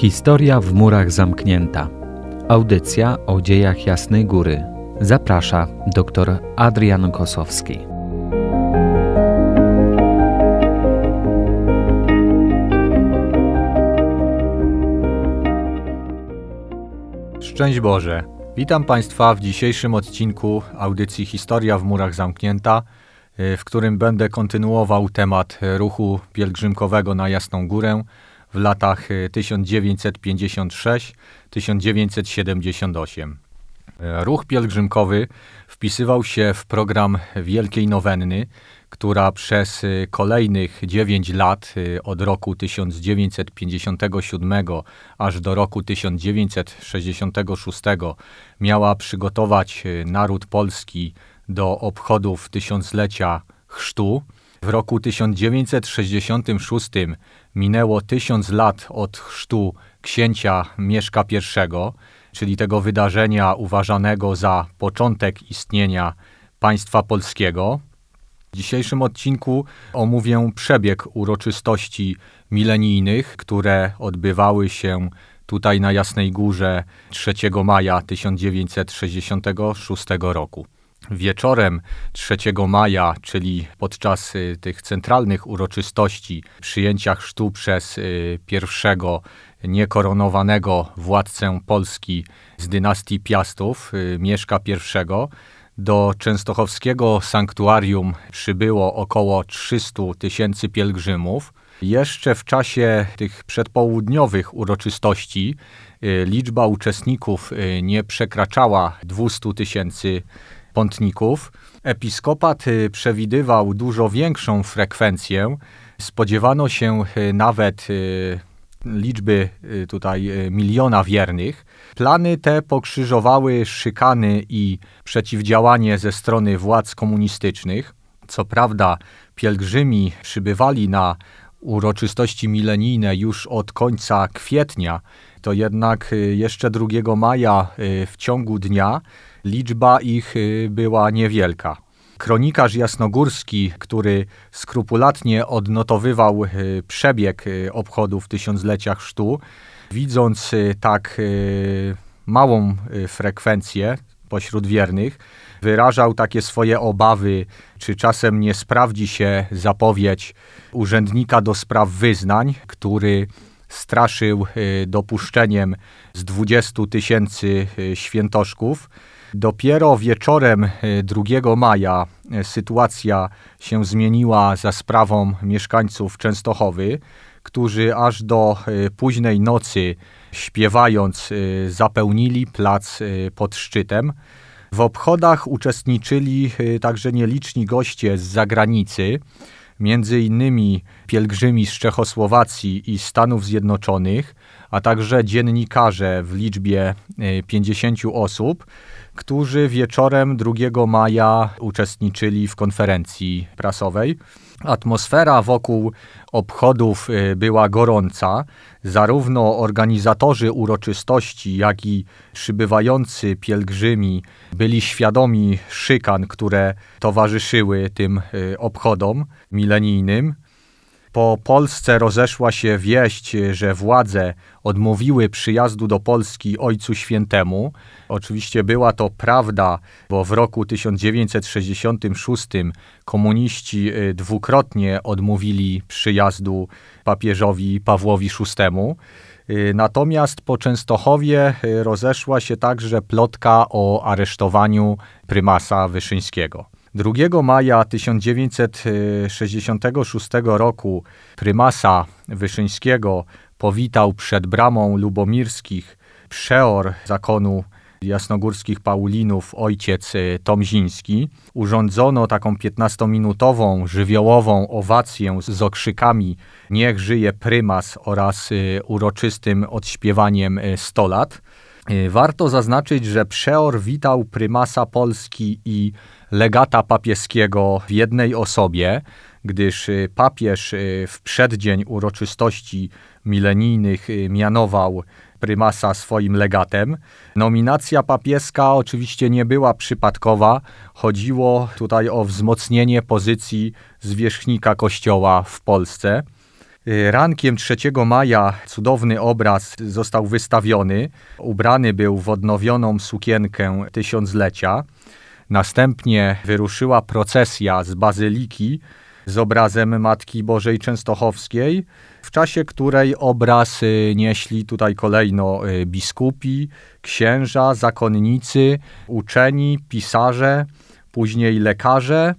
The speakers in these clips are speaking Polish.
Historia w murach zamknięta. Audycja o dziejach Jasnej Góry. Zaprasza dr Adrian Kosowski. Szczęść Boże. Witam Państwa w dzisiejszym odcinku audycji Historia w murach zamknięta, w którym będę kontynuował temat ruchu pielgrzymkowego na Jasną Górę w latach 1956-1978. Ruch pielgrzymkowy wpisywał się w program Wielkiej Nowenny, która przez kolejnych 9 lat od roku 1957 aż do roku 1966 miała przygotować naród polski do obchodów tysiąclecia chrztu. W roku 1966 minęło tysiąc lat od chrztu księcia Mieszka I, czyli tego wydarzenia uważanego za początek istnienia państwa polskiego. W dzisiejszym odcinku omówię przebieg uroczystości milenijnych, które odbywały się tutaj na Jasnej Górze 3 maja 1966 roku. Wieczorem 3 maja, czyli podczas y, tych centralnych uroczystości przyjęcia chrztu przez y, pierwszego niekoronowanego władcę Polski z dynastii Piastów, y, Mieszka I, do częstochowskiego sanktuarium przybyło około 300 tysięcy pielgrzymów. Jeszcze w czasie tych przedpołudniowych uroczystości liczba uczestników nie przekraczała 200 tysięcy pątników. Episkopat y, przewidywał dużo większą frekwencję. Spodziewano się y, nawet y, liczby tutaj miliona wiernych. Plany te pokrzyżowały szykany i przeciwdziałanie ze strony władz komunistycznych. Co prawda, pielgrzymi przybywali na uroczystości milenijne już od końca kwietnia, to jednak jeszcze 2 maja w ciągu dnia liczba ich y, była niewielka. Kronikarz jasnogórski, który skrupulatnie odnotowywał y, przebieg y, obchodów tysiąclecia chrztu, widząc tak małą frekwencję pośród wiernych, wyrażał takie swoje obawy, czy czasem nie sprawdzi się zapowiedź urzędnika do spraw wyznań, który straszył dopuszczeniem z 20 tysięcy świętoszków Dopiero wieczorem 2 e, maja sytuacja się zmieniła za sprawą mieszkańców Częstochowy, którzy aż do późnej nocy śpiewając zapełnili plac pod szczytem. W obchodach uczestniczyli także nieliczni goście z zagranicy, między innymi pielgrzymi z Czechosłowacji i Stanów Zjednoczonych, a także dziennikarze w liczbie 50 osób, którzy wieczorem 2 maja uczestniczyli w konferencji prasowej. Atmosfera wokół obchodów y, była gorąca. Zarówno organizatorzy uroczystości, jak i przybywający pielgrzymi byli świadomi szykan, które towarzyszyły tym y, obchodom milenijnym. Po Polsce rozeszła się wieść, że władze odmówiły przyjazdu do Polski Ojcu Świętemu. Oczywiście była to prawda, bo w roku 1966 komuniści y, dwukrotnie odmówili przyjazdu papieżowi Pawłowi VI. Y, natomiast po Częstochowie y, rozeszła się także plotka o aresztowaniu prymasa Wyszyńskiego. 2 maja 1966 roku prymasa Wyszyńskiego powitał przed bramą lubomirskich przeor zakonu jasnogórskich Paulinów ojciec y, Tomziński. Urządzono taką 15-minutową żywiołową owację z okrzykami Niech żyje prymas oraz y, uroczystym odśpiewaniem 100 y, lat. Warto zaznaczyć, że przeor witał prymasa Polski i legata papieskiego w jednej osobie, gdyż y, papież y, w przeddzień uroczystości milenijnych mianował prymasa swoim legatem. Nominacja papieska oczywiście nie była przypadkowa. Chodziło tutaj o wzmocnienie pozycji zwierzchnika Kościoła w Polsce. Rankiem 3 maja cudowny obraz został wystawiony. Ubrany był w odnowioną sukienkę tysiąclecia. Następnie wyruszyła procesja z bazyliki z obrazem Matki Bożej Częstochowskiej, w czasie której obraz y, nieśli tutaj kolejno y, biskupi, księża, zakonnicy, uczeni, pisarze, później lekarze,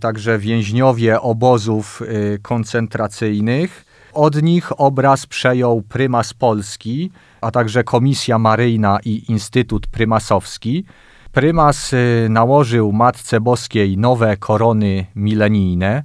także więźniowie obozów y, koncentracyjnych. Od nich obraz przejął prymas Polski, a także Komisja Maryjna i Instytut Prymasowski. Prymas nałożył Matce Boskiej nowe korony milenijne,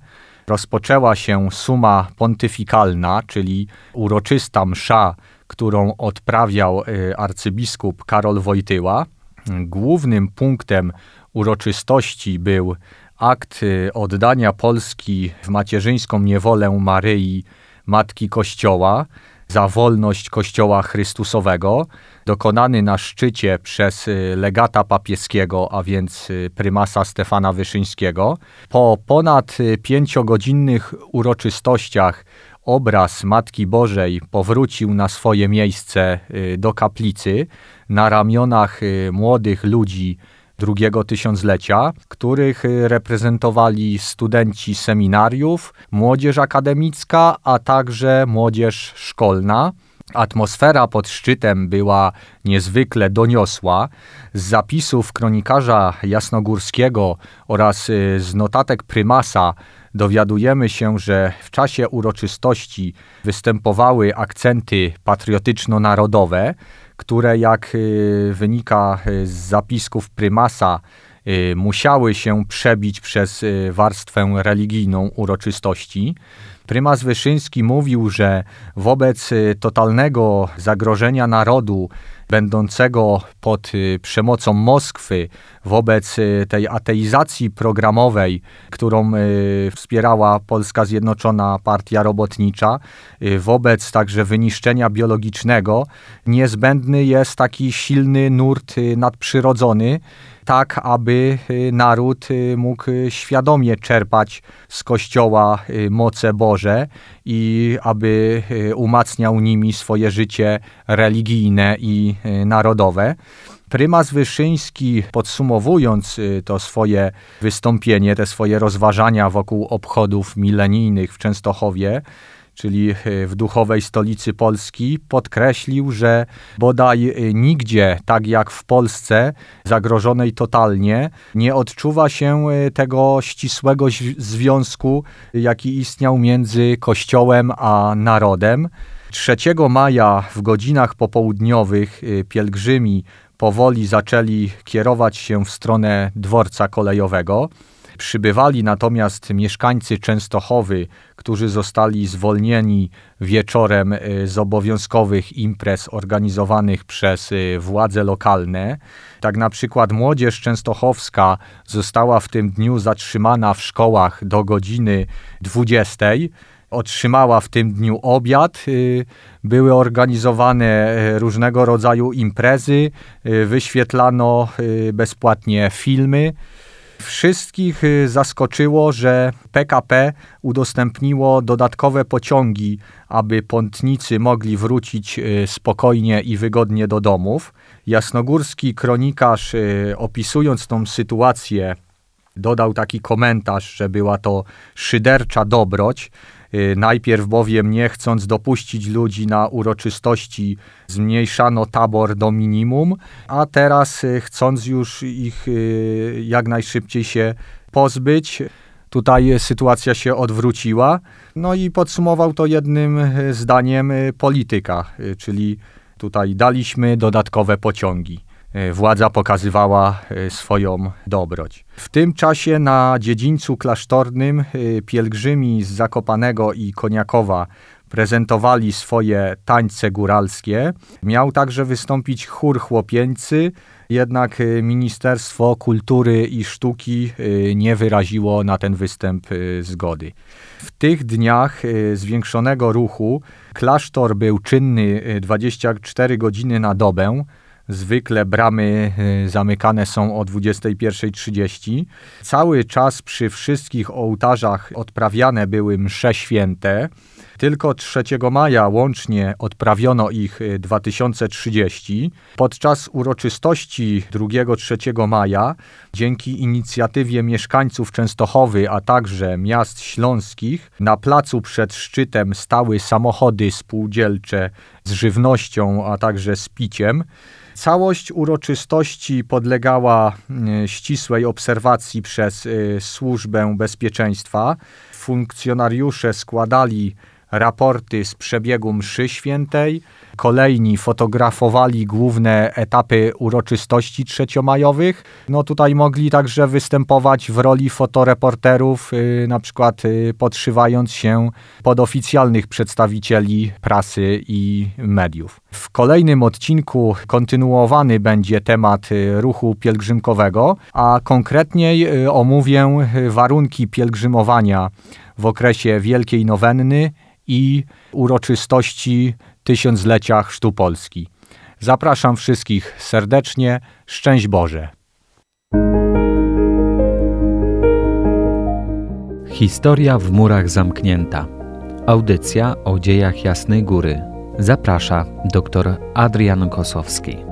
rozpoczęła się suma pontyfikalna, czyli uroczysta msza, którą odprawiał y, arcybiskup Karol Wojtyła. Głównym punktem uroczystości był akt y, oddania Polski w macierzyńską niewolę Maryi, Matki Kościoła, za wolność Kościoła Chrystusowego, dokonany na szczycie przez y, legata papieskiego, a więc y, prymasa Stefana Wyszyńskiego. Po ponad y, pięciogodzinnych uroczystościach obraz Matki Bożej powrócił na swoje miejsce do kaplicy na ramionach młodych ludzi drugiego tysiąclecia, których reprezentowali studenci seminariów, młodzież akademicka, a także młodzież szkolna. Atmosfera pod szczytem była niezwykle doniosła. Z zapisów kronikarza jasnogórskiego oraz y, z notatek prymasa dowiadujemy się, że w czasie uroczystości występowały akcenty patriotyczno-narodowe, które jak y, wynika y, z zapisków prymasa, musiały się przebić przez warstwę religijną uroczystości. Prymas Wyszyński mówił, że wobec y, totalnego zagrożenia narodu, będącego pod y, przemocą Moskwy, wobec y, tej ateizacji programowej, którą wspierała Polska Zjednoczona Partia Robotnicza, wobec także wyniszczenia biologicznego, niezbędny jest taki silny nurt nadprzyrodzony, tak aby y, naród y, mógł świadomie czerpać z Kościoła y, moce Boże i aby umacniał nimi swoje życie religijne i narodowe. Prymas Wyszyński, podsumowując to swoje wystąpienie, te swoje rozważania wokół obchodów milenijnych w Częstochowie, czyli e, w duchowej stolicy Polski, podkreślił, że bodaj e, nigdzie, tak jak w Polsce, zagrożonej totalnie, nie odczuwa się tego ścisłego związku, jaki istniał między Kościołem a narodem. 3 maja w godzinach popołudniowych pielgrzymi powoli zaczęli kierować się w stronę dworca kolejowego. Przybywali natomiast mieszkańcy Częstochowy, którzy zostali zwolnieni wieczorem y, z obowiązkowych imprez organizowanych przez y, władze lokalne. Tak na przykład młodzież częstochowska została w tym dniu zatrzymana w szkołach do godziny 20 otrzymała w tym dniu obiad. Y, były organizowane różnego rodzaju imprezy, wyświetlano bezpłatnie filmy. Wszystkich y, zaskoczyło, że PKP udostępniło dodatkowe pociągi, aby pątnicy mogli wrócić y, spokojnie i wygodnie do domów. Jasnogórski kronikarz, y, opisując tą sytuację, dodał taki komentarz, że była to szydercza dobroć. Y, najpierw bowiem nie chcąc dopuścić ludzi na uroczystości, zmniejszano tabor do minimum, a teraz y, chcąc już ich y, jak najszybciej się pozbyć, tutaj sytuacja się odwróciła. No i podsumował to jednym zdaniem polityka, czyli tutaj daliśmy dodatkowe pociągi. E, władza pokazywała e, swoją dobroć. W tym czasie na dziedzińcu klasztornym e, pielgrzymi z Zakopanego i Koniakowa prezentowali swoje tańce góralskie. Miał także wystąpić chór chłopieńcy, jednak Ministerstwo Kultury i Sztuki nie wyraziło na ten występ zgody. W tych dniach zwiększonego ruchu klasztor był czynny 24 godziny na dobę. Zwykle bramy y, zamykane są o 21.30. Cały czas przy wszystkich ołtarzach odprawiane były msze święte. Tylko 3 maja łącznie odprawiono ich 2030. Podczas uroczystości 2-3 maja, dzięki inicjatywie mieszkańców Częstochowy, a także miast śląskich, na placu przed szczytem stały samochody spółdzielcze z żywnością, a także z piciem. Całość uroczystości podlegała e, ścisłej obserwacji przez e, Służbę Bezpieczeństwa. Funkcjonariusze składali raporty z przebiegu mszy świętej. Kolejni fotografowali główne etapy uroczystości trzeciomajowych. No tutaj mogli także występować w roli fotoreporterów, yy, na przykład yy, podszywając się pod oficjalnych przedstawicieli prasy i mediów. W kolejnym odcinku kontynuowany będzie temat yy, ruchu pielgrzymkowego, a konkretniej omówię warunki pielgrzymowania w okresie Wielkiej Nowenny i uroczystości tysiąclecia Chrztu Polski. Zapraszam wszystkich serdecznie. Szczęść Boże. Historia w murach zamknięta. Audycja o dziejach Jasnej Góry. Zaprasza dr Adrian Kosowski.